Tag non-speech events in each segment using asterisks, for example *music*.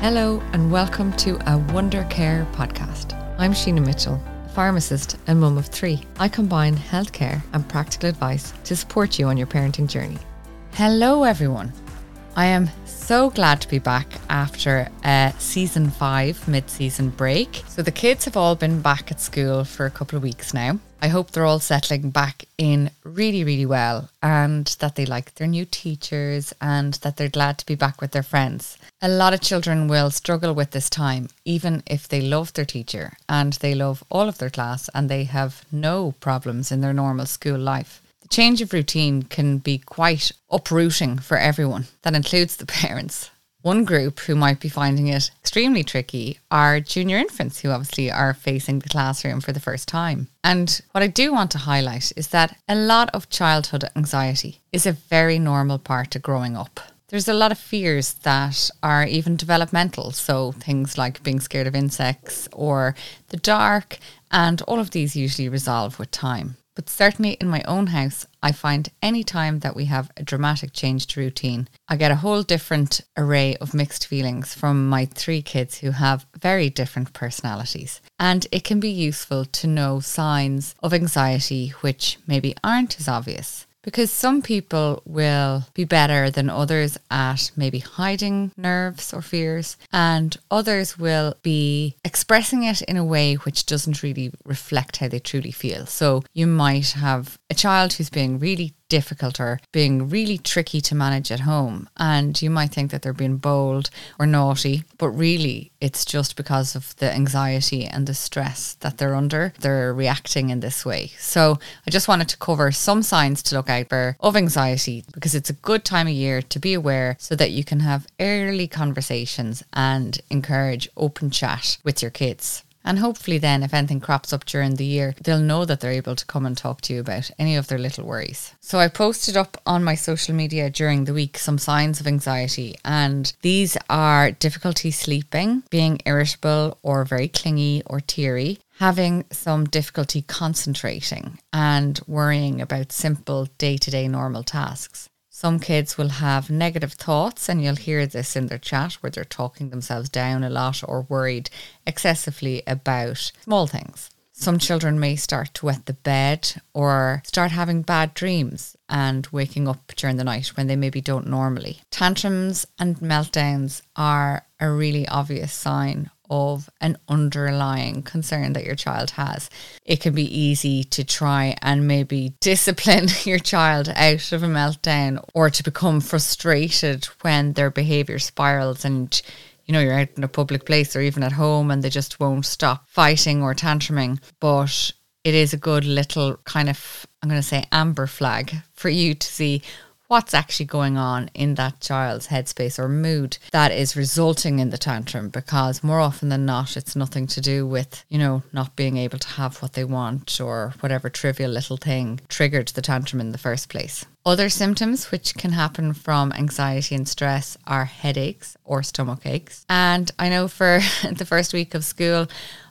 Hello, and welcome to a Wonder Care podcast. I'm Sheena Mitchell, a pharmacist and mum of three. I combine healthcare and practical advice to support you on your parenting journey. Hello, everyone. I am so glad to be back after a season five mid season break. So, the kids have all been back at school for a couple of weeks now. I hope they're all settling back in really, really well and that they like their new teachers and that they're glad to be back with their friends. A lot of children will struggle with this time, even if they love their teacher and they love all of their class and they have no problems in their normal school life. Change of routine can be quite uprooting for everyone. That includes the parents. One group who might be finding it extremely tricky are junior infants who obviously are facing the classroom for the first time. And what I do want to highlight is that a lot of childhood anxiety is a very normal part of growing up. There's a lot of fears that are even developmental. So things like being scared of insects or the dark, and all of these usually resolve with time. But certainly in my own house, I find any time that we have a dramatic change to routine, I get a whole different array of mixed feelings from my three kids who have very different personalities. And it can be useful to know signs of anxiety which maybe aren't as obvious because some people will be better than others at maybe hiding nerves or fears, and others will be expressing it in a way which doesn't really reflect how they truly feel. So you might have a child who's being really difficult or being really tricky to manage at home. And you might think that they're being bold or naughty, but really it's just because of the anxiety and the stress that they're under. They're reacting in this way. So I just wanted to cover some signs to look out for of anxiety because it's a good time of year to be aware so that you can have early conversations and encourage open chat with your kids. And hopefully, then, if anything crops up during the year, they'll know that they're able to come and talk to you about any of their little worries. So, I posted up on my social media during the week some signs of anxiety, and these are difficulty sleeping, being irritable or very clingy or teary, having some difficulty concentrating, and worrying about simple day to day normal tasks. Some kids will have negative thoughts, and you'll hear this in their chat where they're talking themselves down a lot or worried excessively about small things. Some children may start to wet the bed or start having bad dreams and waking up during the night when they maybe don't normally. Tantrums and meltdowns are a really obvious sign of an underlying concern that your child has. It can be easy to try and maybe discipline *laughs* your child out of a meltdown or to become frustrated when their behavior spirals and you know, you're out in a public place or even at home and they just won't stop fighting or tantruming. But it is a good little kind of, I'm going to say, amber flag for you to see what's actually going on in that child's headspace or mood that is resulting in the tantrum because more often than not it's nothing to do with you know not being able to have what they want or whatever trivial little thing triggered the tantrum in the first place other symptoms which can happen from anxiety and stress are headaches or stomach aches and i know for *laughs* the first week of school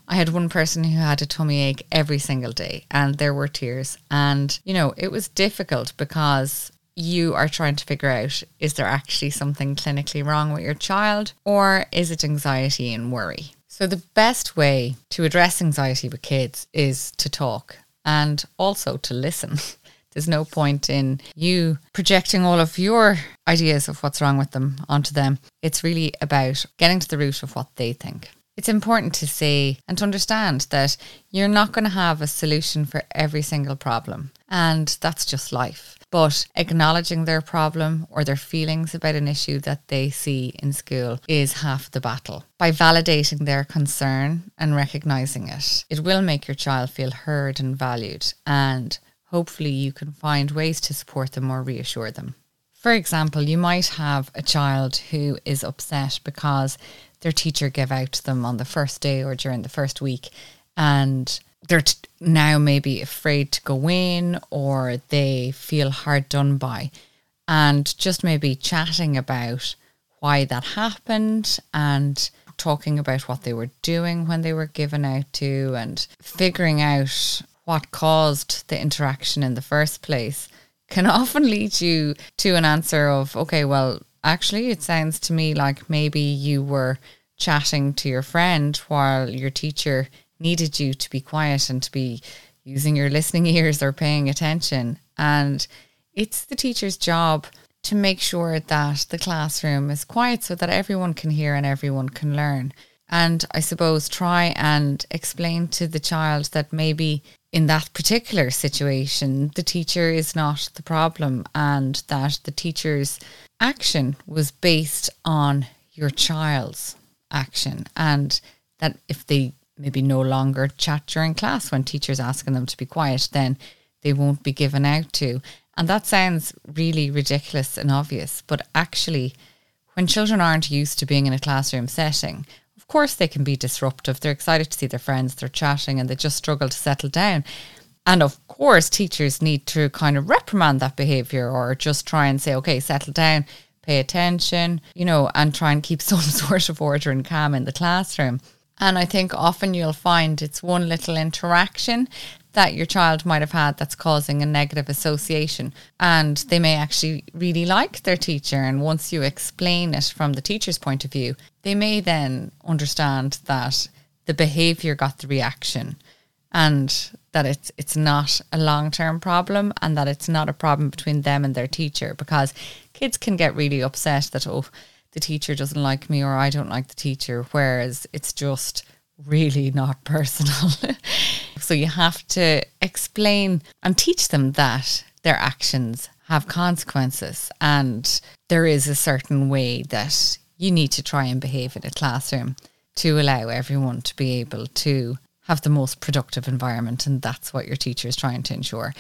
I had one person who had a tummy ache every single day, and there were tears. And, you know, it was difficult because you are trying to figure out is there actually something clinically wrong with your child or is it anxiety and worry? So, the best way to address anxiety with kids is to talk and also to listen. *laughs* There's no point in you projecting all of your ideas of what's wrong with them onto them. It's really about getting to the root of what they think. It's important to say and to understand that you're not going to have a solution for every single problem. And that's just life. But acknowledging their problem or their feelings about an issue that they see in school is half the battle. By validating their concern and recognizing it, it will make your child feel heard and valued. And hopefully, you can find ways to support them or reassure them. For example, you might have a child who is upset because their teacher gave out to them on the first day or during the first week and they're t- now maybe afraid to go in or they feel hard done by. And just maybe chatting about why that happened and talking about what they were doing when they were given out to and figuring out what caused the interaction in the first place can *laughs* often lead you to an answer of okay well actually it sounds to me like maybe you were chatting to your friend while your teacher needed you to be quiet and to be using your listening ears or paying attention. And it's the teacher's job to make sure that the classroom is quiet so that everyone can hear and everyone can learn. And I suppose try and explain to the child that maybe in that particular situation, the teacher is not the problem and that the teacher's action was based on your child's action. And that if they maybe no longer chat during class when teachers asking them to be quiet, then they won't be given out to. And that sounds really ridiculous and obvious, but actually, when children aren't used to being in a classroom setting, of course they can be disruptive. They're excited to see their friends, they're chatting, and they just struggle to settle down. And of course, teachers need to kind of reprimand that behavior or just try and say, okay, settle down, pay attention, you know, and try and keep *laughs* some sort of order and calm in the classroom. And I think often you'll find it's one little interaction that your child might have had that's causing a negative association. And they may actually really like their teacher. And once you explain it from the teacher's point of view, they may then understand that the behavior got the reaction and that it's it's not a long-term problem and that it's not a problem between them and their teacher because kids can get really upset that oh the teacher doesn't like me or I don't like the teacher, whereas it's just really not *laughs* personal. so you have to explain and teach them that their actions have consequences and there is a certain way that you need to try and behave in a classroom to allow everyone to be able to have the most productive environment and that's what your teacher is trying to ensure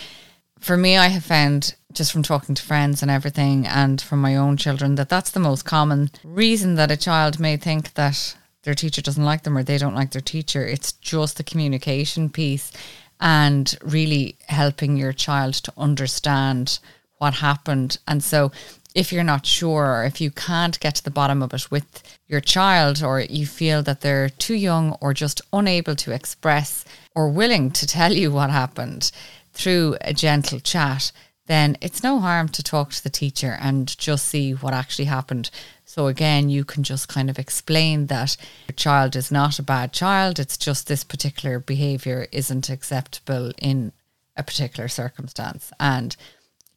for me, I have found just from talking to friends and everything, and from my own children, that that's the most common reason that a child may think that their teacher doesn't like them or they don't like their teacher. It's just the communication piece and really helping your child to understand what happened. And so, if you're not sure, if you can't get to the bottom of it with your child, or you feel that they're too young or just unable to express or willing to tell you what happened, through a gentle chat, then it's no harm to talk to the teacher and just see what actually happened. So, again, you can just kind of explain that your child is not a bad child, it's just this particular behaviour isn't acceptable in a particular circumstance. And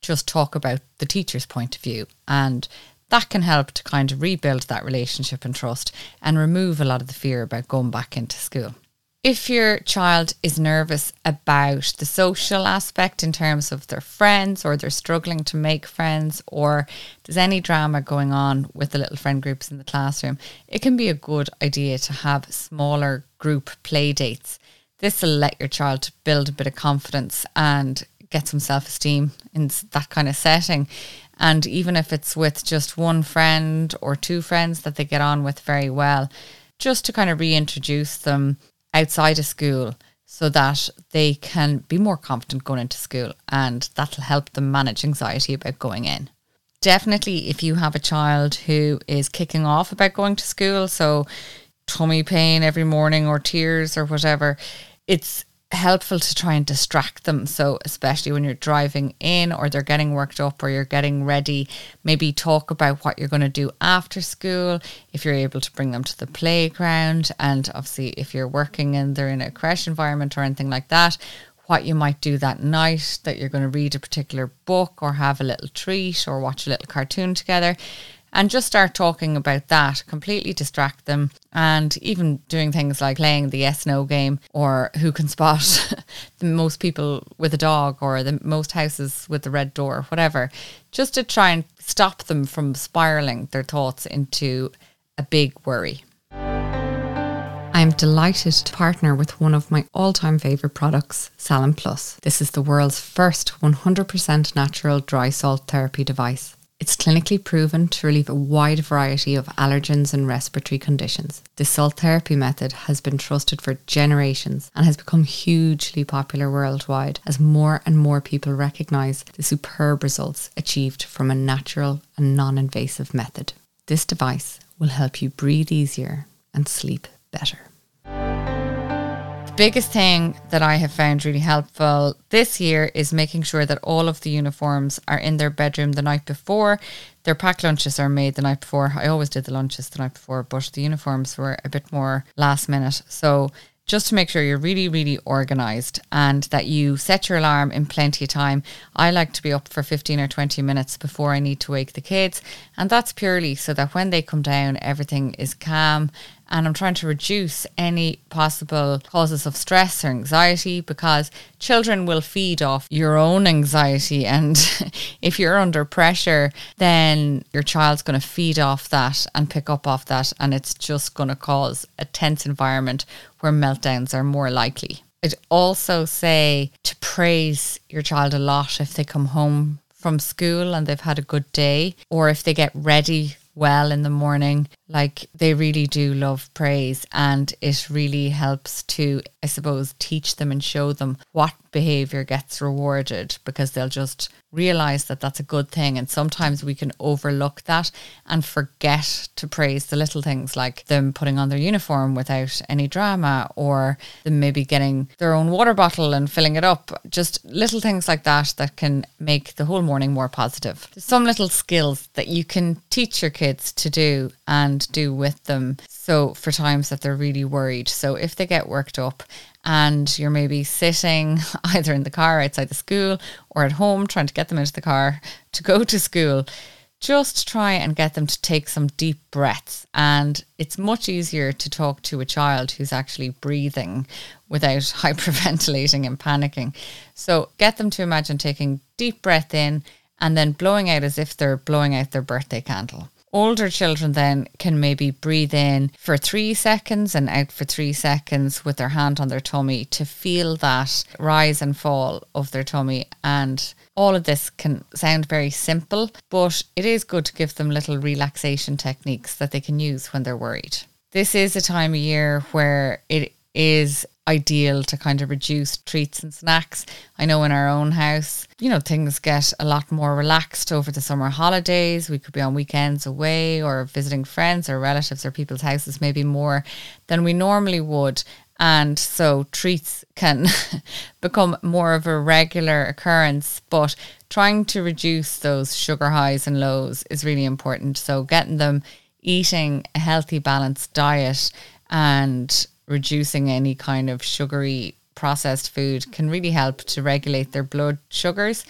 just talk about the teacher's point of view. And that can help to kind of rebuild that relationship and trust and remove a lot of the fear about going back into school if your child is nervous about the social aspect in terms of their friends or they're struggling to make friends or there's any drama going on with the little friend groups in the classroom, it can be a good idea to have smaller group play dates. This will let your child build a bit of confidence and get some self esteem in that kind of setting. And even if it's with just one friend or two friends that they get on with very well, just to kind of reintroduce them outside of school so that they can be more confident going into school and that'll help them manage anxiety about going in. Definitely, if you have a child who is kicking off about going to school, so tummy pain every morning or tears or whatever, it's helpful to try and distract them. So, especially when you're driving in or they're getting worked up or you're getting ready, maybe talk about what you're going to do after school. If you're able to bring them to the playground, and obviously, if you're working and they're in a creche environment or anything like that, what you might do that night, that you're going to read a particular book or have a little treat or watch a little cartoon together and just start talking about that, completely distract them, and even doing things like playing the yes no game or who can spot *laughs* the most people with a dog or the most houses with the red door, whatever, just to try and stop them from spiraling their thoughts into a big worry. I'm delighted to partner with one of my all time favourite products, Salin Plus. This is the world's first 100% natural dry salt therapy device. It's clinically proven to relieve a wide variety of allergens and respiratory conditions. This salt therapy method has been trusted for generations and has become hugely popular worldwide as more and more people recognise the superb results achieved from a natural and non invasive method. This device will help you breathe easier and sleep better biggest thing that I have found really helpful this year is making sure that all of the uniforms are in their bedroom the night before. Their packed lunches are made the night before. I always did the lunches the night before, but the uniforms were a bit more last minute. So just to make sure you're really, really organized and that you set your alarm in plenty of time. I like to be up for 15 or 20 minutes before I need to wake the kids. And that's purely so that when they come down, everything is calm and I'm trying to reduce any possible causes of stress or anxiety because children will feed off your own anxiety. *laughs* And if you're under pressure, then your child's going to feed off that and pick up off that. And it's just going to cause a tense environment where meltdowns are more likely. I'd also say to praise your child a lot if they come home from school and they've had a good day, or if they get ready well in the morning. Like they really do love praise, and it really helps to, I suppose, teach them and show them what behavior gets rewarded because they'll just realize that that's a good thing. And sometimes we can overlook that and forget to praise the little things like them putting on their uniform without any drama or them maybe getting their own water bottle and filling it up. Just little things like that that can make the whole morning more positive. There's some little skills that you can teach your kids to do and do with them. So for times that they're really worried. So if they get worked up and you're maybe sitting *laughs* either in the car outside the school or at home trying to get them into the car to go to school, just try and get them to take some deep breaths. And it's much easier to talk to a child who's actually breathing without *laughs* hyperventilating and panicking. So get them to imagine taking deep breath in and then blowing out as if they're blowing out their birthday candle. Older children then can maybe breathe in for three seconds and out for three seconds with their hand on their tummy to feel that rise and fall of their tummy. And all of this can sound very simple, but it is good to give them little relaxation techniques that they can use when they're worried. This is a time of year where it is ideal to kind of reduce treats and snacks. I know in our own house, you know, things get a lot more relaxed over the summer holidays. We could be on weekends away or visiting friends or relatives or people's houses maybe more than we normally would. And so treats can *laughs* become more of a regular occurrence, but trying to reduce those sugar highs and lows is really important. So getting them eating a healthy, balanced diet and reducing any kind of sugary processed food can really help to regulate their blood sugars.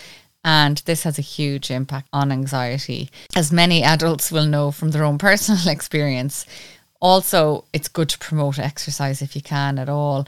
And this has a huge impact on anxiety, as many adults will know from their own *laughs* personal experience. Also, it's good to promote exercise if you can at all.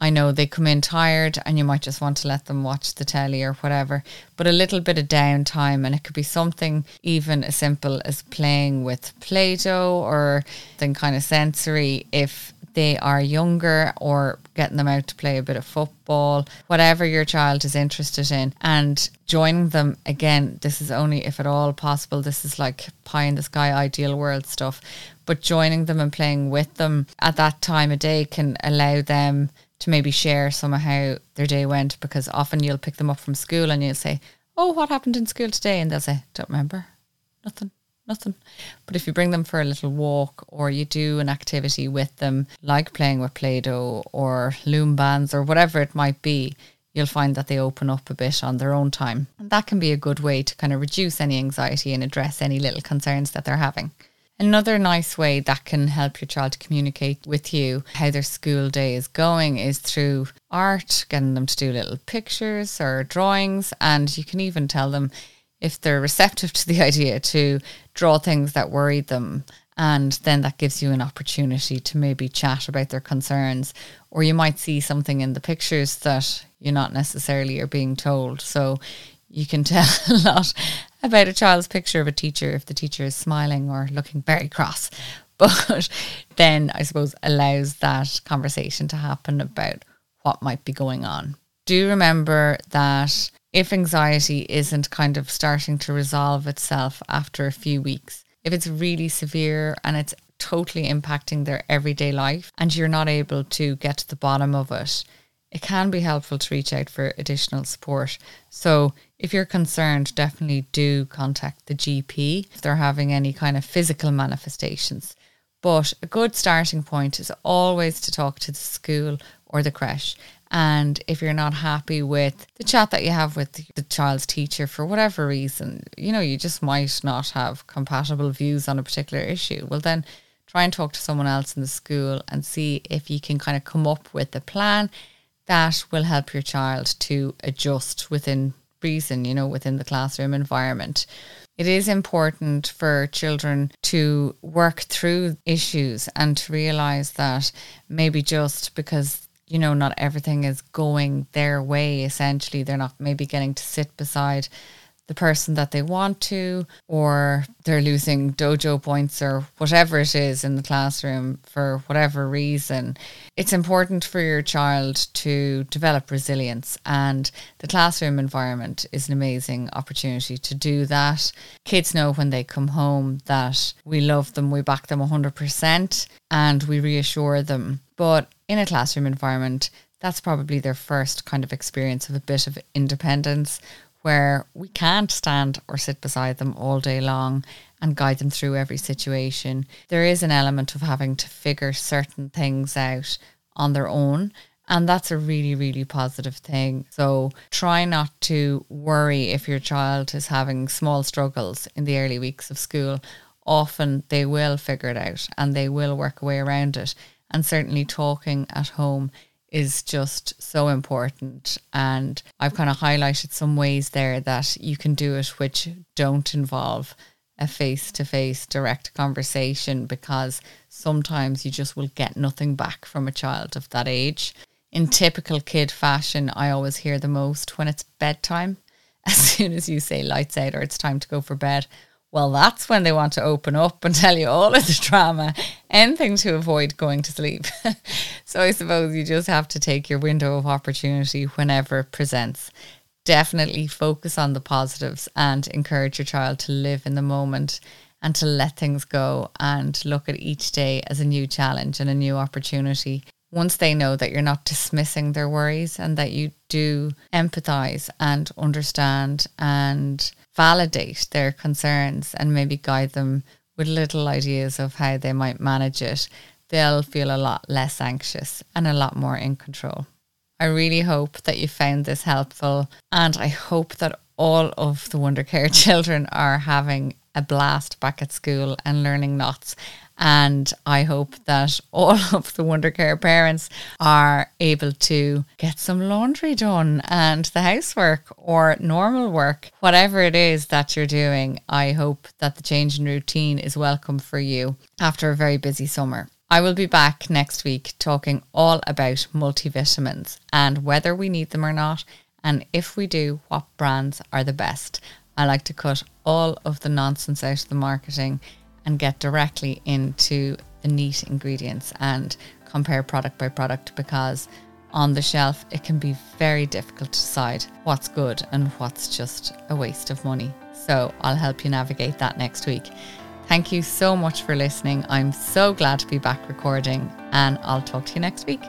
I know they come in tired and you might just want to let them watch the telly or whatever, but a little bit of downtime and it could be something even as simple as playing with Play Doh or then kind of sensory if they are younger or getting them out to play a bit of football, whatever your child is interested in, and joining them again. This is only if at all possible. This is like pie in the sky, ideal world stuff. But joining them and playing with them at that time of day can allow them to maybe share some of how their day went because often you'll pick them up from school and you'll say, Oh, what happened in school today? And they'll say, Don't remember. Nothing nothing. But if you bring them for a little walk or you do an activity with them, like playing with Play Doh or loom bands or whatever it might be, you'll find that they open up a bit on their own time. And that can be a good way to kind of reduce any anxiety and address any little concerns that they're having. Another nice way that can help your child to communicate with you how their school day is going is through art, getting them to do little pictures or drawings. And you can even tell them if they're receptive to the *laughs* idea to draw things that worry them and then that gives you an opportunity to maybe chat about their concerns. Or you might see something in the pictures that you're not necessarily are being told. So you can *laughs* tell a lot about a child's picture of a teacher if the teacher is smiling or looking very cross. *laughs* But then i suppose allows that conversation to happen about what might be going on. Do remember that if anxiety isn't kind of starting to resolve itself after a few weeks, if it's really severe and it's totally impacting their everyday life and you're not able to get to the bottom of it, it can be helpful to reach out for additional support. So, if you're concerned, definitely do contact the GP if they're having any kind of physical manifestations. But a good starting point is always to talk to the school or the creche. And if you're not happy with the chat that you have with the child's teacher for whatever reason, you know, you just might not have compatible views on a particular issue. Well, then try and talk to someone else in the school and see if you can kind of come up with a plan that will help your child to adjust within reason, you know, within the classroom environment. It is important for children to work through issues and to realize that maybe just because you know not everything is going their way essentially they're not maybe getting to sit beside the person that they want to, or they're losing dojo points or whatever it is in the classroom for whatever reason. It's important for your child to develop resilience, and the classroom environment is an amazing opportunity to do that. Kids know when they come home that we love them, we back them 100%, and we reassure them. But in a classroom environment, that's probably their first kind of experience of a bit of independence where we can't stand or sit beside them all day long and guide them through every situation. There is an element of having to figure certain things out on their own. And that's a really, really positive thing. So try not to worry if your child is having small struggles in the early weeks of school. Often they will figure it out and they will work a way around it. And certainly talking at home is just so important. And I've kind of highlighted some ways there that you can do it which don't involve a face to face direct conversation because sometimes you just will get nothing back from a child of that age. In typical kid fashion, I always hear the most when it's bedtime. *laughs* As soon as you say lights out or it's time to go for bed, well, that's when they want to open up and *laughs* tell you all of the drama, anything to avoid going to sleep. *laughs* so I suppose you just have to take your window of opportunity whenever it presents. Definitely focus on the positives and encourage your child to live in the moment and to let things go and look at each day as a new challenge and a new opportunity. Once they know that you're not dismissing their worries and that you do empathize and understand and validate their concerns and maybe guide them with little ideas of how they might manage it, they'll feel a lot less anxious and a lot more in control. I really hope that you found this helpful and I hope that all of the Wondercare *laughs* children are having a blast back at school and learning knots and I hope that all *laughs* of the Wondercare parents are able to get some laundry done and the housework or normal work, whatever it is that you're doing. I hope that the change in routine is welcome for you after a very busy summer. I will be back next week talking all about multivitamins and whether we need them or not, and if we do, what brands are the best. I like to cut all of the nonsense out of the marketing and get directly into the neat ingredients and compare product by product because on the shelf it can be very difficult to decide what's good and what's just a waste of money. So I'll help you navigate that next week. Thank you so much for listening. I'm so glad to be back recording and I'll talk to you next week.